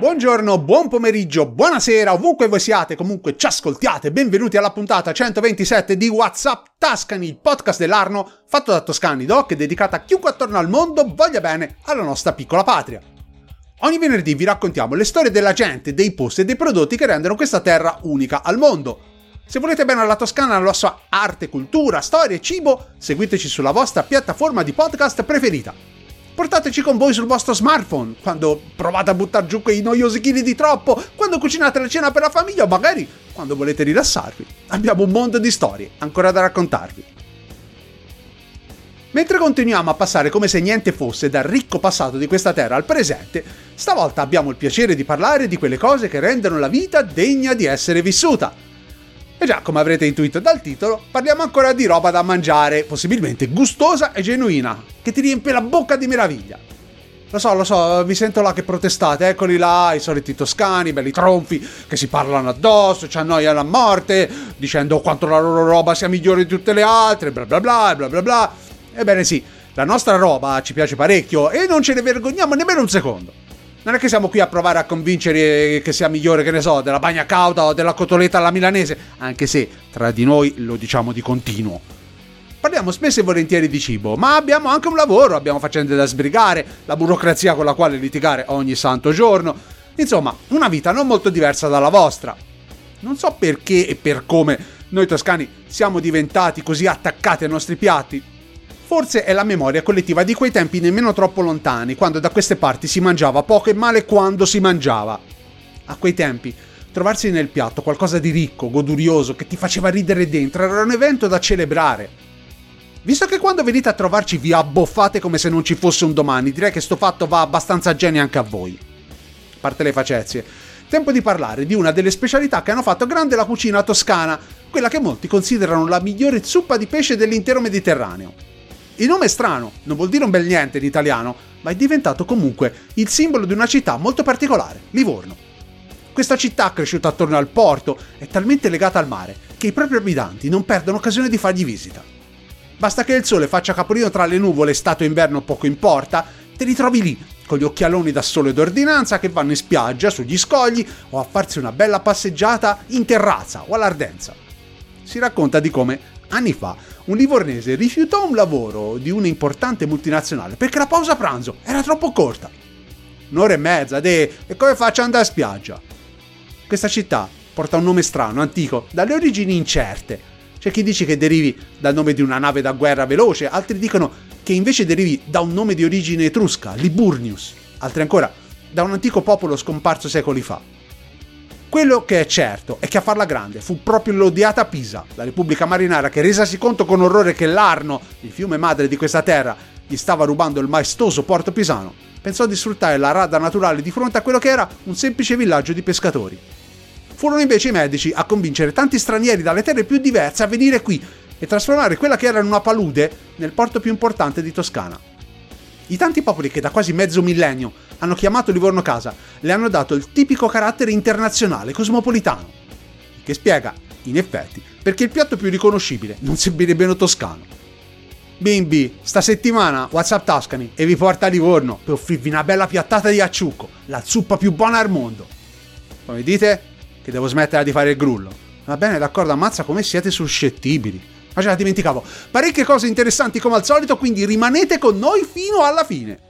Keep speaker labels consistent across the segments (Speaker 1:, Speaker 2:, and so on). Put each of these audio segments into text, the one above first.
Speaker 1: Buongiorno, buon pomeriggio, buonasera, ovunque voi siate, comunque ci ascoltiate, benvenuti alla puntata 127 di WhatsApp Tascani, il podcast dell'Arno fatto da Toscani Doc, dedicata a chiunque attorno al mondo voglia bene alla nostra piccola patria. Ogni venerdì vi raccontiamo le storie della gente, dei posti e dei prodotti che rendono questa terra unica al mondo. Se volete bene alla Toscana, alla sua arte, cultura, storia e cibo, seguiteci sulla vostra piattaforma di podcast preferita. Portateci con voi sul vostro smartphone quando provate a buttare giù quei noiosi chili di troppo, quando cucinate la cena per la famiglia o magari quando volete rilassarvi. Abbiamo un mondo di storie ancora da raccontarvi. Mentre continuiamo a passare come se niente fosse dal ricco passato di questa terra al presente, stavolta abbiamo il piacere di parlare di quelle cose che rendono la vita degna di essere vissuta e già, come avrete intuito dal titolo, parliamo ancora di roba da mangiare, possibilmente gustosa e genuina, che ti riempie la bocca di meraviglia. Lo so, lo so, vi sento là che protestate, eccoli là, i soliti toscani, belli tronfi, che si parlano addosso, ci annoiano a morte, dicendo quanto la loro roba sia migliore di tutte le altre, bla bla bla, bla bla bla. Ebbene sì, la nostra roba ci piace parecchio e non ce ne vergogniamo nemmeno un secondo. Non è che siamo qui a provare a convincere che sia migliore, che ne so, della bagna cauta o della cotoletta alla milanese, anche se tra di noi lo diciamo di continuo. Parliamo spesso e volentieri di cibo, ma abbiamo anche un lavoro, abbiamo faccende da sbrigare, la burocrazia con la quale litigare ogni santo giorno. Insomma, una vita non molto diversa dalla vostra. Non so perché e per come noi toscani siamo diventati così attaccati ai nostri piatti, Forse è la memoria collettiva di quei tempi nemmeno troppo lontani, quando da queste parti si mangiava poco e male quando si mangiava. A quei tempi, trovarsi nel piatto qualcosa di ricco, godurioso, che ti faceva ridere dentro, era un evento da celebrare. Visto che quando venite a trovarci vi abboffate come se non ci fosse un domani, direi che sto fatto va abbastanza a anche a voi. A parte le facezie, tempo di parlare di una delle specialità che hanno fatto grande la cucina toscana, quella che molti considerano la migliore zuppa di pesce dell'intero Mediterraneo. Il nome è strano, non vuol dire un bel niente in italiano, ma è diventato comunque il simbolo di una città molto particolare, Livorno. Questa città, cresciuta attorno al porto, è talmente legata al mare che i propri abitanti non perdono occasione di fargli visita. Basta che il sole faccia capolino tra le nuvole, stato inverno poco importa, te li trovi lì, con gli occhialoni da sole d'ordinanza che vanno in spiaggia, sugli scogli o a farsi una bella passeggiata in terrazza o all'ardenza. Si racconta di come anni fa un livornese rifiutò un lavoro di un'importante multinazionale perché la pausa pranzo era troppo corta. Un'ora e mezza, de, e come faccio ad andare a spiaggia? Questa città porta un nome strano, antico, dalle origini incerte. C'è chi dice che derivi dal nome di una nave da guerra veloce, altri dicono che invece derivi da un nome di origine etrusca, Liburnius, altri ancora da un antico popolo scomparso secoli fa. Quello che è certo è che a farla grande fu proprio l'odiata Pisa, la Repubblica Marinara che resasi conto con orrore che l'Arno, il fiume madre di questa terra, gli stava rubando il maestoso porto pisano, pensò di sfruttare la rada naturale di fronte a quello che era un semplice villaggio di pescatori. Furono invece i medici a convincere tanti stranieri dalle terre più diverse a venire qui e trasformare quella che era una palude nel porto più importante di Toscana. I tanti popoli che da quasi mezzo millennio hanno chiamato Livorno casa, le hanno dato il tipico carattere internazionale, cosmopolitano, che spiega, in effetti, perché il piatto più riconoscibile non servirebbe uno toscano. Bimbi, sta settimana WhatsApp Tascani e vi porta a Livorno per offrirvi una bella piattata di acciucco, la zuppa più buona al mondo. Come dite? Che devo smettere di fare il grullo. Va bene, d'accordo, ammazza come siete suscettibili. Ma già dimenticavo, parecchie cose interessanti come al solito, quindi rimanete con noi fino alla fine.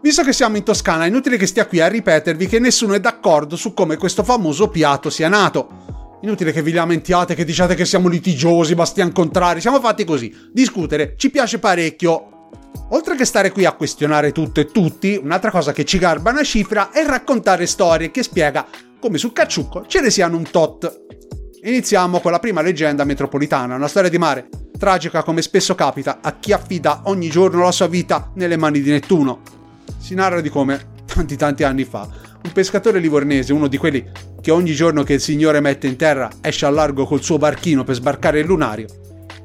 Speaker 1: Visto che siamo in Toscana, è inutile che stia qui a ripetervi che nessuno è d'accordo su come questo famoso piatto sia nato. Inutile che vi lamentiate, che diciate che siamo litigiosi, bastian contrari, siamo fatti così. Discutere ci piace parecchio. Oltre che stare qui a questionare tutto e tutti, un'altra cosa che ci garba una cifra è raccontare storie che spiega come sul cacciucco ce ne siano un tot. Iniziamo con la prima leggenda metropolitana, una storia di mare, tragica come spesso capita a chi affida ogni giorno la sua vita nelle mani di Nettuno. Si narra di come, tanti tanti anni fa, un pescatore livornese, uno di quelli che ogni giorno che il Signore mette in terra esce al largo col suo barchino per sbarcare il lunario,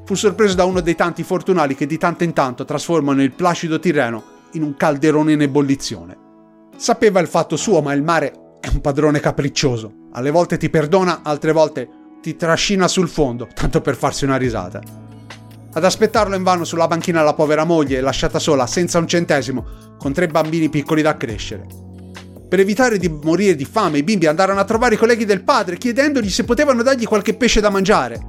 Speaker 1: fu sorpreso da uno dei tanti fortunali che di tanto in tanto trasformano il placido Tirreno in un calderone in ebollizione. Sapeva il fatto suo, ma il mare è un padrone capriccioso. Alle volte ti perdona, altre volte ti trascina sul fondo, tanto per farsi una risata. Ad aspettarlo invano sulla banchina la povera moglie, lasciata sola, senza un centesimo, con tre bambini piccoli da crescere. Per evitare di morire di fame, i bimbi andarono a trovare i colleghi del padre, chiedendogli se potevano dargli qualche pesce da mangiare.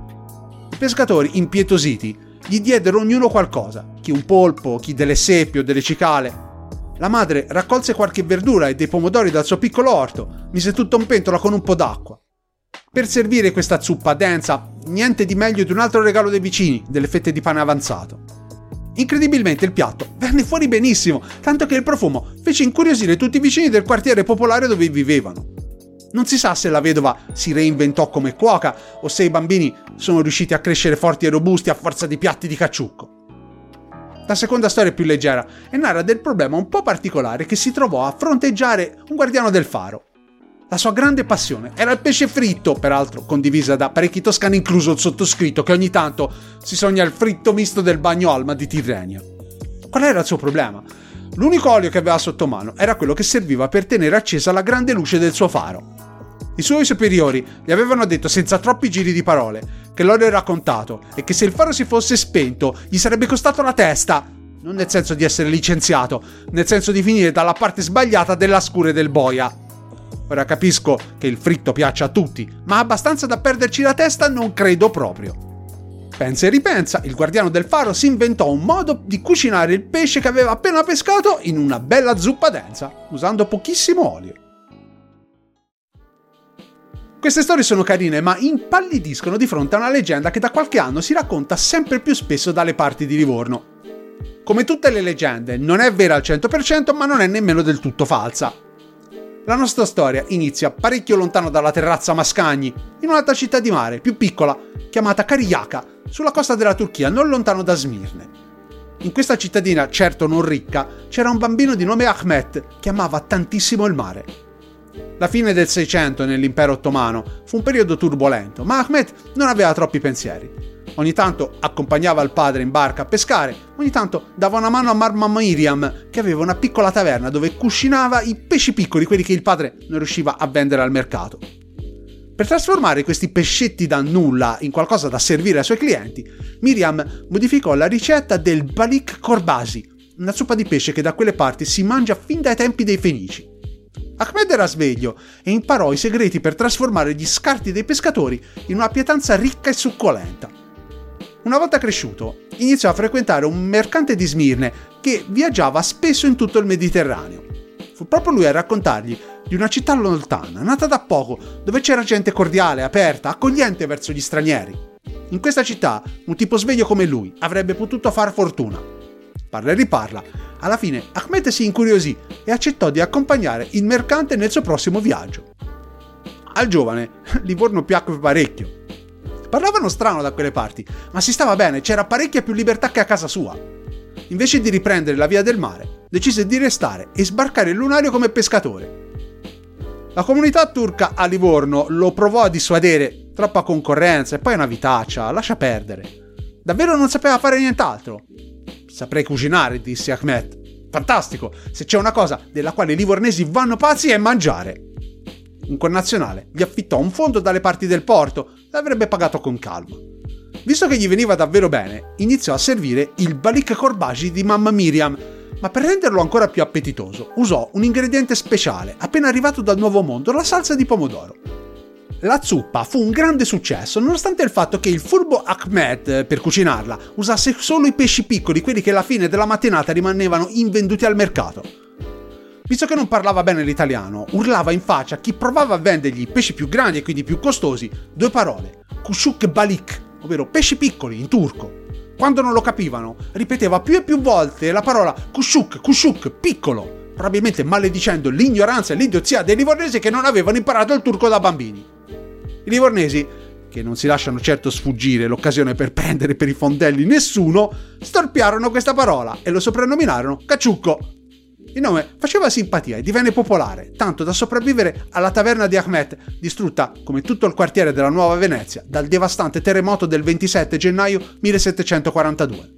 Speaker 1: I pescatori, impietositi, gli diedero ognuno qualcosa, chi un polpo, chi delle seppie o delle cicale. La madre raccolse qualche verdura e dei pomodori dal suo piccolo orto, mise tutto in pentola con un po' d'acqua. Per servire questa zuppa densa, niente di meglio di un altro regalo dei vicini, delle fette di pane avanzato. Incredibilmente il piatto venne fuori benissimo, tanto che il profumo fece incuriosire tutti i vicini del quartiere popolare dove vivevano. Non si sa se la vedova si reinventò come cuoca o se i bambini sono riusciti a crescere forti e robusti a forza di piatti di cacciucco. La seconda storia è più leggera e narra del problema un po' particolare che si trovò a fronteggiare un guardiano del faro, la sua grande passione era il pesce fritto, peraltro condivisa da parecchi toscani, incluso il sottoscritto, che ogni tanto si sogna il fritto misto del bagno Alma di Tirrenia. Qual era il suo problema? L'unico olio che aveva sotto mano era quello che serviva per tenere accesa la grande luce del suo faro. I suoi superiori gli avevano detto senza troppi giri di parole che l'olio era contato e che se il faro si fosse spento gli sarebbe costato la testa, non nel senso di essere licenziato, nel senso di finire dalla parte sbagliata della scure del boia. Ora capisco che il fritto piaccia a tutti, ma abbastanza da perderci la testa non credo proprio. Pensa e ripensa, il guardiano del faro si inventò un modo di cucinare il pesce che aveva appena pescato in una bella zuppa densa, usando pochissimo olio. Queste storie sono carine, ma impallidiscono di fronte a una leggenda che da qualche anno si racconta sempre più spesso dalle parti di Livorno. Come tutte le leggende, non è vera al 100%, ma non è nemmeno del tutto falsa. La nostra storia inizia parecchio lontano dalla terrazza Mascagni, in un'altra città di mare, più piccola, chiamata Kariyaka, sulla costa della Turchia, non lontano da Smirne. In questa cittadina, certo non ricca, c'era un bambino di nome Ahmet che amava tantissimo il mare. La fine del Seicento nell'impero ottomano fu un periodo turbolento, ma Ahmet non aveva troppi pensieri. Ogni tanto accompagnava il padre in barca a pescare, ogni tanto dava una mano a Marma Miriam, che aveva una piccola taverna dove cucinava i pesci piccoli, quelli che il padre non riusciva a vendere al mercato. Per trasformare questi pescetti da nulla in qualcosa da servire ai suoi clienti, Miriam modificò la ricetta del balik korbasi, una zuppa di pesce che da quelle parti si mangia fin dai tempi dei Fenici. Ahmed era sveglio e imparò i segreti per trasformare gli scarti dei pescatori in una pietanza ricca e succolenta. Una volta cresciuto, iniziò a frequentare un mercante di Smirne che viaggiava spesso in tutto il Mediterraneo. Fu proprio lui a raccontargli di una città lontana, nata da poco, dove c'era gente cordiale, aperta, accogliente verso gli stranieri. In questa città, un tipo sveglio come lui avrebbe potuto far fortuna. Parla e riparla. Alla fine, Ahmed si incuriosì e accettò di accompagnare il mercante nel suo prossimo viaggio. Al giovane, Livorno piacque parecchio Parlavano strano da quelle parti, ma si stava bene, c'era parecchia più libertà che a casa sua. Invece di riprendere la via del mare, decise di restare e sbarcare il lunario come pescatore. La comunità turca a Livorno lo provò a dissuadere, troppa concorrenza e poi una vitaccia, lascia perdere. Davvero non sapeva fare nient'altro. Saprei cucinare, disse Ahmed. Fantastico, se c'è una cosa della quale i livornesi vanno pazzi è mangiare un connazionale, gli affittò un fondo dalle parti del porto e avrebbe pagato con calma. Visto che gli veniva davvero bene, iniziò a servire il balik korbagi di mamma Miriam, ma per renderlo ancora più appetitoso usò un ingrediente speciale appena arrivato dal Nuovo Mondo, la salsa di pomodoro. La zuppa fu un grande successo, nonostante il fatto che il furbo Ahmed, per cucinarla, usasse solo i pesci piccoli, quelli che alla fine della mattinata rimanevano invenduti al mercato. Visto che non parlava bene l'italiano, urlava in faccia a chi provava a vendergli pesci più grandi e quindi più costosi due parole, kushuk balik, ovvero pesci piccoli in turco. Quando non lo capivano, ripeteva più e più volte la parola kushuk, kushuk, piccolo, probabilmente maledicendo l'ignoranza e l'idiozia dei livornesi che non avevano imparato il turco da bambini. I livornesi, che non si lasciano certo sfuggire l'occasione per prendere per i fondelli nessuno, storpiarono questa parola e lo soprannominarono Cacciucco. Il nome faceva simpatia e divenne popolare, tanto da sopravvivere alla taverna di Ahmet, distrutta, come tutto il quartiere della Nuova Venezia, dal devastante terremoto del 27 gennaio 1742.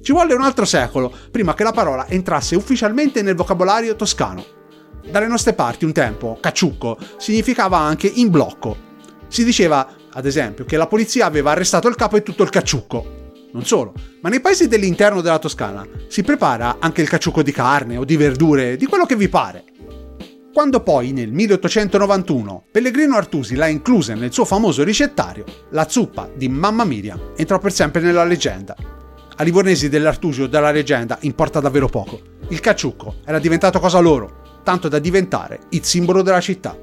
Speaker 1: Ci volle un altro secolo prima che la parola entrasse ufficialmente nel vocabolario toscano. Dalle nostre parti un tempo, cacciucco significava anche in blocco. Si diceva, ad esempio, che la polizia aveva arrestato il capo e tutto il cacciucco. Non solo, ma nei paesi dell'interno della Toscana si prepara anche il cacciucco di carne o di verdure, di quello che vi pare. Quando poi nel 1891 Pellegrino Artusi l'ha inclusa nel suo famoso ricettario, la zuppa di Mamma Miriam entrò per sempre nella leggenda. A livornesi dell'Artusio della leggenda importa davvero poco. Il cacciucco era diventato cosa loro, tanto da diventare il simbolo della città.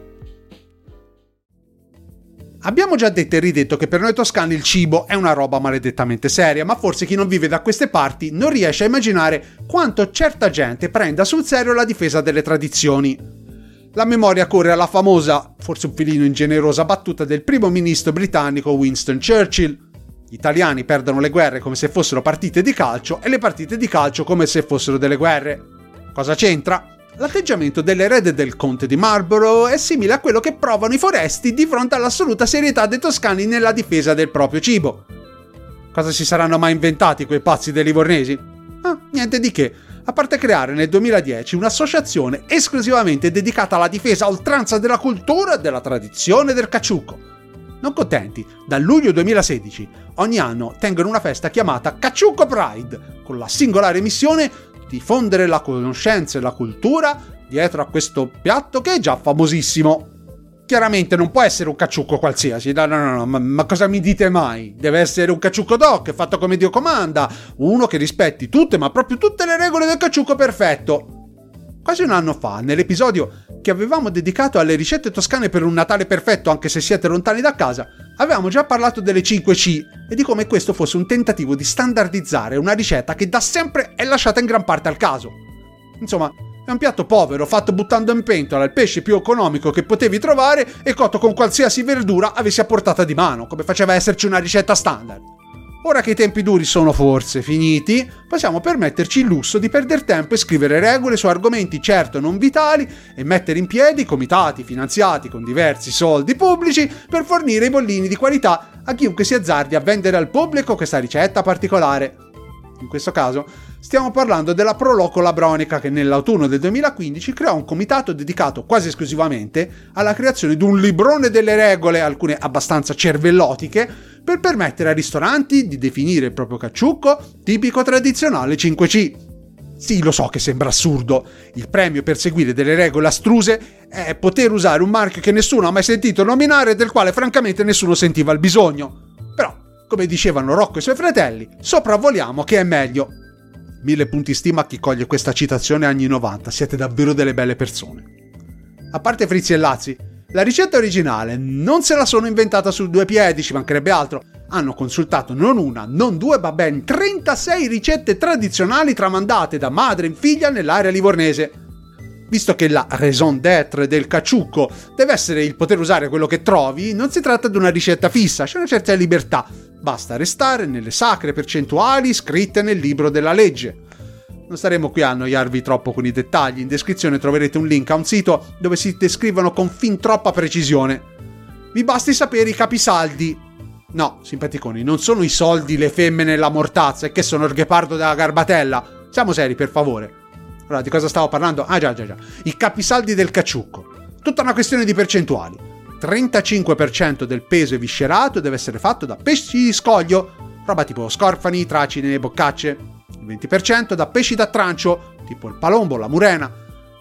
Speaker 1: Abbiamo già detto e ridetto che per noi toscani il cibo è una roba maledettamente seria, ma forse chi non vive da queste parti non riesce a immaginare quanto certa gente prenda sul serio la difesa delle tradizioni. La memoria corre alla famosa, forse un filino ingenerosa battuta del primo ministro britannico Winston Churchill. Gli italiani perdono le guerre come se fossero partite di calcio e le partite di calcio come se fossero delle guerre. Cosa c'entra? L'atteggiamento dell'erede del conte di Marlborough è simile a quello che provano i foresti di fronte all'assoluta serietà dei toscani nella difesa del proprio cibo. Cosa si saranno mai inventati quei pazzi dei livornesi? Ah, niente di che, a parte creare nel 2010 un'associazione esclusivamente dedicata alla difesa a oltranza della cultura e della tradizione del cacciucco. Non contenti, dal luglio 2016 ogni anno tengono una festa chiamata Cacciucco Pride, con la singolare missione diffondere la conoscenza e la cultura dietro a questo piatto che è già famosissimo. Chiaramente non può essere un cacciucco qualsiasi, no, no, no, ma, ma, cosa mi dite mai? Deve essere un cacciucco doc, fatto come Dio comanda, uno che rispetti tutte, ma proprio tutte le regole del cacciucco perfetto. Quasi un anno fa, nell'episodio che avevamo dedicato alle ricette toscane per un Natale perfetto anche se siete lontani da casa, avevamo già parlato delle 5C e di come questo fosse un tentativo di standardizzare una ricetta che da sempre è lasciata in gran parte al caso. Insomma, è un piatto povero, fatto buttando in pentola il pesce più economico che potevi trovare e cotto con qualsiasi verdura avessi a portata di mano, come faceva esserci una ricetta standard. Ora che i tempi duri sono forse finiti, possiamo permetterci il lusso di perdere tempo e scrivere regole su argomenti certo non vitali e mettere in piedi comitati finanziati con diversi soldi pubblici per fornire i bollini di qualità a chiunque si azzardi a vendere al pubblico questa ricetta particolare. In questo caso stiamo parlando della Proloco Labronica che nell'autunno del 2015 creò un comitato dedicato quasi esclusivamente alla creazione di un librone delle regole, alcune abbastanza cervellotiche, per permettere ai ristoranti di definire il proprio cacciucco tipico tradizionale 5C. Sì, lo so che sembra assurdo. Il premio per seguire delle regole astruse è poter usare un marchio che nessuno ha mai sentito nominare e del quale francamente nessuno sentiva il bisogno. Però, come dicevano Rocco e i suoi fratelli, sopravvoliamo che è meglio. Mille punti stima a chi coglie questa citazione anni 90, siete davvero delle belle persone. A parte Frizzi e Lazzi, la ricetta originale non se la sono inventata su due piedi, ci mancherebbe altro. Hanno consultato non una, non due, ma ben 36 ricette tradizionali tramandate da madre in figlia nell'area livornese. Visto che la raison d'être del caciucco deve essere il poter usare quello che trovi, non si tratta di una ricetta fissa, c'è una certa libertà. Basta restare nelle sacre percentuali scritte nel libro della legge. Non staremo qui a annoiarvi troppo con i dettagli, in descrizione troverete un link a un sito dove si descrivono con fin troppa precisione. Vi basti sapere i capisaldi. No, simpaticoni, non sono i soldi, le femmine e la mortazza, e che sono il ghepardo della garbatella. Siamo seri, per favore. Allora, di cosa stavo parlando? Ah già, già, già. I capisaldi del cacciucco. Tutta una questione di percentuali. 35% del peso eviscerato deve essere fatto da pesci di scoglio, roba tipo scorfani, tracine boccacce. 20% da pesci da trancio, tipo il palombo, la murena,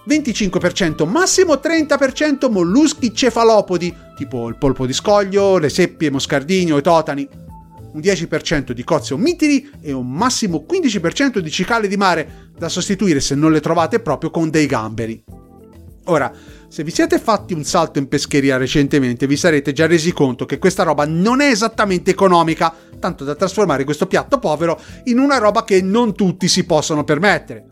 Speaker 1: 25%, massimo 30% molluschi cefalopodi, tipo il polpo di scoglio, le seppie, moscardini o i totani, un 10% di cozze mitili e un massimo 15% di cicale di mare, da sostituire se non le trovate proprio con dei gamberi. Ora, se vi siete fatti un salto in pescheria recentemente, vi sarete già resi conto che questa roba non è esattamente economica, tanto da trasformare questo piatto povero in una roba che non tutti si possono permettere.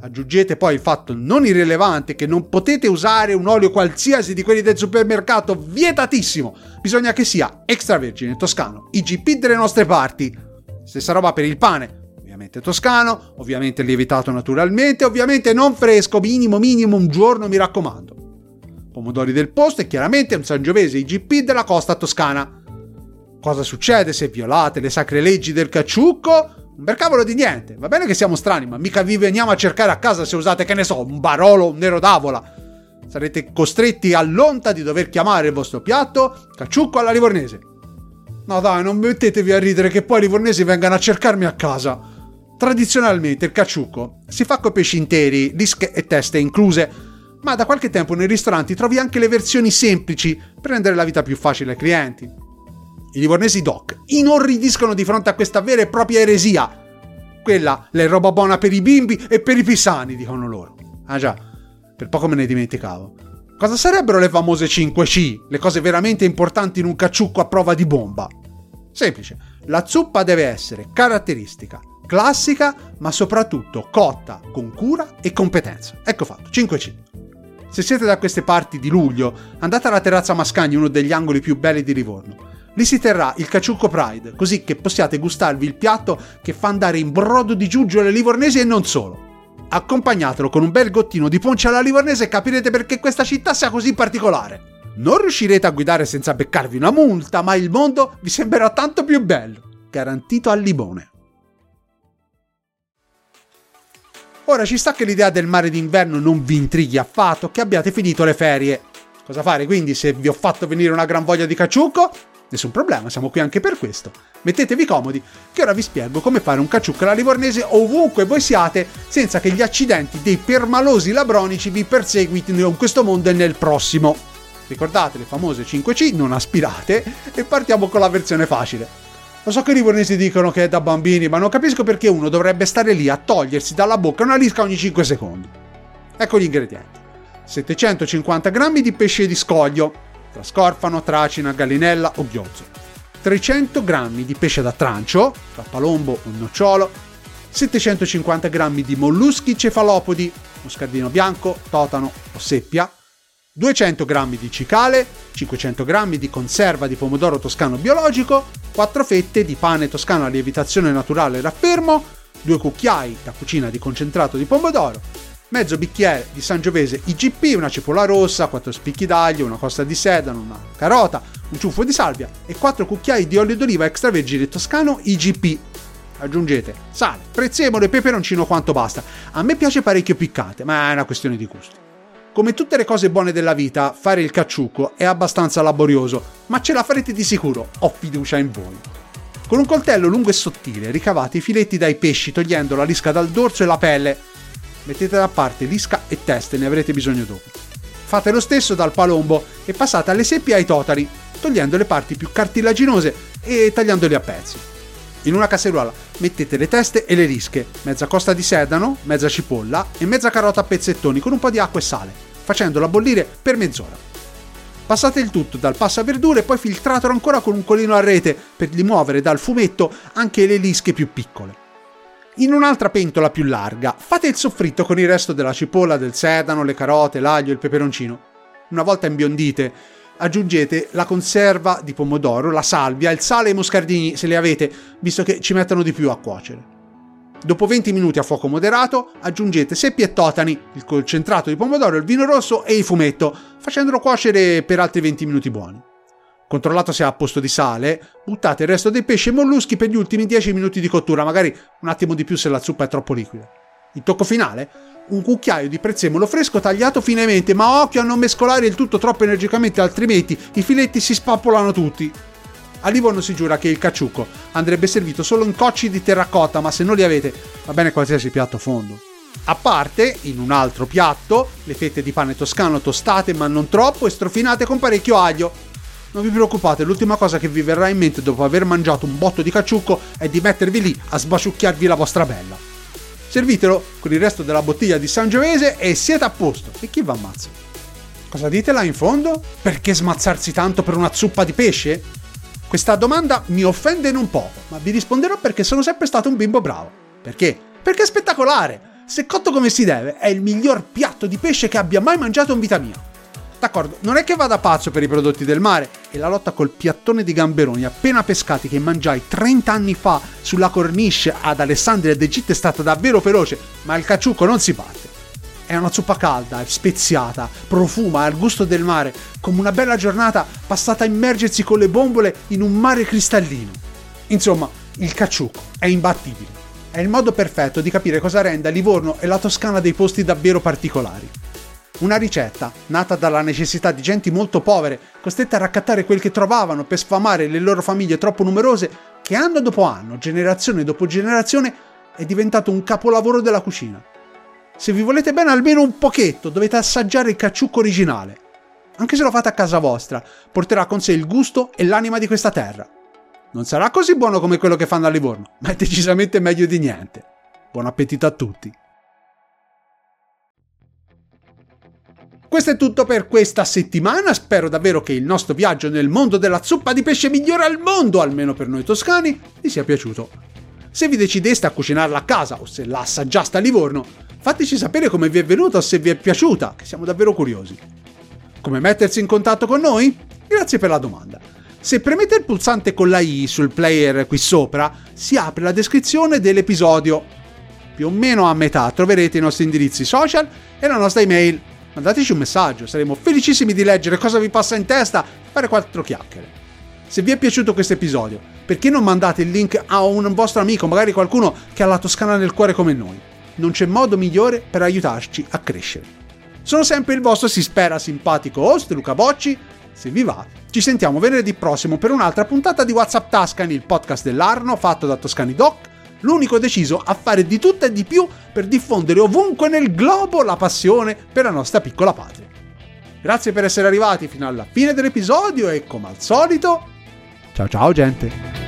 Speaker 1: Aggiungete poi il fatto non irrilevante che non potete usare un olio qualsiasi di quelli del supermercato, vietatissimo! Bisogna che sia extravergine toscano, IGP delle nostre parti. Stessa roba per il pane, ovviamente toscano, ovviamente lievitato naturalmente, ovviamente non fresco, minimo minimo un giorno mi raccomando. Pomodori del posto e chiaramente un sangiovese IGP della costa toscana. Cosa succede se violate le sacre leggi del cacciucco? Un bel cavolo di niente. Va bene che siamo strani, ma mica vi veniamo a cercare a casa se usate, che ne so, un barolo o un nero d'avola. Sarete costretti all'onta di dover chiamare il vostro piatto cacciucco alla livornese. No dai, non mettetevi a ridere che poi i livornesi vengano a cercarmi a casa. Tradizionalmente il cacciucco si fa con pesci interi, dische e teste incluse, ma da qualche tempo nei ristoranti trovi anche le versioni semplici per rendere la vita più facile ai clienti. I livornesi doc inorridiscono di fronte a questa vera e propria eresia. Quella è roba buona per i bimbi e per i pisani, dicono loro. Ah già, per poco me ne dimenticavo. Cosa sarebbero le famose 5C, le cose veramente importanti in un cacciucco a prova di bomba? Semplice, la zuppa deve essere caratteristica, classica, ma soprattutto cotta con cura e competenza. Ecco fatto, 5C. Se siete da queste parti di luglio, andate alla terrazza Mascagni, uno degli angoli più belli di Livorno. Lì si terrà il Caciucco Pride, così che possiate gustarvi il piatto che fa andare in brodo di giuggiole alle livornesi e non solo. Accompagnatelo con un bel gottino di poncia alla livornese e capirete perché questa città sia così particolare. Non riuscirete a guidare senza beccarvi una multa, ma il mondo vi sembrerà tanto più bello. Garantito al limone. Ora ci sta che l'idea del mare d'inverno non vi intrighi affatto, che abbiate finito le ferie. Cosa fare quindi se vi ho fatto venire una gran voglia di cacciucco? Nessun problema, siamo qui anche per questo. Mettetevi comodi, che ora vi spiego come fare un cacciucco alla livornese ovunque voi siate, senza che gli accidenti dei permalosi labronici vi perseguitino in questo mondo e nel prossimo. Ricordate le famose 5C, non aspirate, e partiamo con la versione facile. Lo so che i livornesi dicono che è da bambini, ma non capisco perché uno dovrebbe stare lì a togliersi dalla bocca una lisca ogni 5 secondi. Ecco gli ingredienti. 750 g di pesce di scoglio, tra scorfano, tracina, gallinella o ghiozzo, 300 g di pesce da trancio, tra palombo o nocciolo, 750 g di molluschi cefalopodi, moscardino bianco, totano o seppia, 200 g di cicale, 500 g di conserva di pomodoro toscano biologico, 4 fette di pane toscano a lievitazione naturale raffermo, 2 cucchiai da cucina di concentrato di pomodoro, mezzo bicchiere di Sangiovese IGP, una cipolla rossa, 4 spicchi d'aglio, una costa di sedano, una carota, un ciuffo di salvia e 4 cucchiai di olio d'oliva extravergine toscano IGP. Aggiungete sale, prezzemolo e peperoncino quanto basta. A me piace parecchio piccante, ma è una questione di gusto. Come tutte le cose buone della vita, fare il cacciucco è abbastanza laborioso, ma ce la farete di sicuro, ho fiducia in voi. Con un coltello lungo e sottile ricavate i filetti dai pesci togliendo la lisca dal dorso e la pelle mettete da parte lisca e teste, ne avrete bisogno dopo. Fate lo stesso dal palombo e passate alle seppie e ai totari, togliendo le parti più cartilaginose e tagliandoli a pezzi. In una casseruola mettete le teste e le lische, mezza costa di sedano, mezza cipolla e mezza carota a pezzettoni con un po' di acqua e sale, facendola bollire per mezz'ora. Passate il tutto dal passa verdure e poi filtratelo ancora con un colino a rete per rimuovere dal fumetto anche le lische più piccole. In un'altra pentola più larga fate il soffritto con il resto della cipolla, del sedano, le carote, l'aglio e il peperoncino. Una volta imbiondite, aggiungete la conserva di pomodoro, la salvia, il sale e i moscardini se li avete, visto che ci mettono di più a cuocere. Dopo 20 minuti a fuoco moderato, aggiungete seppi e totani, il concentrato di pomodoro, il vino rosso e il fumetto, facendolo cuocere per altri 20 minuti buoni. Controllato se ha a posto di sale, buttate il resto dei pesci e molluschi per gli ultimi 10 minuti di cottura, magari un attimo di più se la zuppa è troppo liquida. Il tocco finale? Un cucchiaio di prezzemolo fresco tagliato finemente, ma occhio a non mescolare il tutto troppo energicamente, altrimenti i filetti si spappolano tutti. A Livorno si giura che il cacciucco andrebbe servito solo in cocci di terracotta, ma se non li avete, va bene qualsiasi piatto a fondo. A parte, in un altro piatto, le fette di pane toscano tostate ma non troppo e strofinate con parecchio aglio, non vi preoccupate, l'ultima cosa che vi verrà in mente dopo aver mangiato un botto di cacciucco è di mettervi lì a sbaciucchiarvi la vostra bella. servitelo con il resto della bottiglia di Sangiovese e siete a posto. E chi va ammazza? Cosa dite là in fondo? Perché smazzarsi tanto per una zuppa di pesce? Questa domanda mi offende non poco, ma vi risponderò perché sono sempre stato un bimbo bravo. Perché? Perché è spettacolare! Se cotto come si deve, è il miglior piatto di pesce che abbia mai mangiato in vita mia. D'accordo, non è che vada pazzo per i prodotti del mare e la lotta col piattone di gamberoni appena pescati che mangiai 30 anni fa sulla cornice ad Alessandria d'Egitto è stata davvero feroce, ma il cacciucco non si parte. È una zuppa calda, speziata, profuma, al gusto del mare, come una bella giornata passata a immergersi con le bombole in un mare cristallino. Insomma, il cacciucco è imbattibile. È il modo perfetto di capire cosa renda Livorno e la Toscana dei posti davvero particolari. Una ricetta nata dalla necessità di genti molto povere, costrette a raccattare quel che trovavano per sfamare le loro famiglie troppo numerose, che anno dopo anno, generazione dopo generazione, è diventato un capolavoro della cucina. Se vi volete bene almeno un pochetto, dovete assaggiare il cacciucco originale. Anche se lo fate a casa vostra, porterà con sé il gusto e l'anima di questa terra. Non sarà così buono come quello che fanno a Livorno, ma è decisamente meglio di niente. Buon appetito a tutti! Questo è tutto per questa settimana, spero davvero che il nostro viaggio nel mondo della zuppa di pesce migliore al mondo, almeno per noi toscani, vi sia piaciuto. Se vi decideste a cucinarla a casa o se la assaggiaste a Livorno, fateci sapere come vi è venuta se vi è piaciuta, che siamo davvero curiosi. Come mettersi in contatto con noi? Grazie per la domanda. Se premete il pulsante con la I sul player qui sopra, si apre la descrizione dell'episodio. Più o meno a metà troverete i nostri indirizzi social e la nostra email mandateci un messaggio, saremo felicissimi di leggere cosa vi passa in testa e fare quattro chiacchiere. Se vi è piaciuto questo episodio, perché non mandate il link a un vostro amico, magari qualcuno che ha la Toscana nel cuore come noi? Non c'è modo migliore per aiutarci a crescere. Sono sempre il vostro si spera simpatico host Luca Bocci. Se vi va, ci sentiamo venerdì prossimo per un'altra puntata di WhatsApp Tascani, il podcast dell'Arno fatto da Toscani Doc l'unico deciso a fare di tutto e di più per diffondere ovunque nel globo la passione per la nostra piccola patria. Grazie per essere arrivati fino alla fine dell'episodio e come al solito, ciao ciao gente!